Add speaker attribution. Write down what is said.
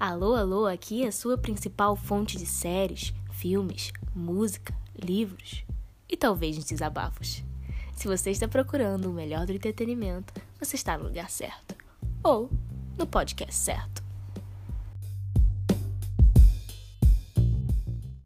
Speaker 1: Alô, alô, aqui é a sua principal fonte de séries, filmes, música, livros e talvez desabafos. Se você está procurando o melhor do entretenimento, você está no lugar certo ou no podcast certo.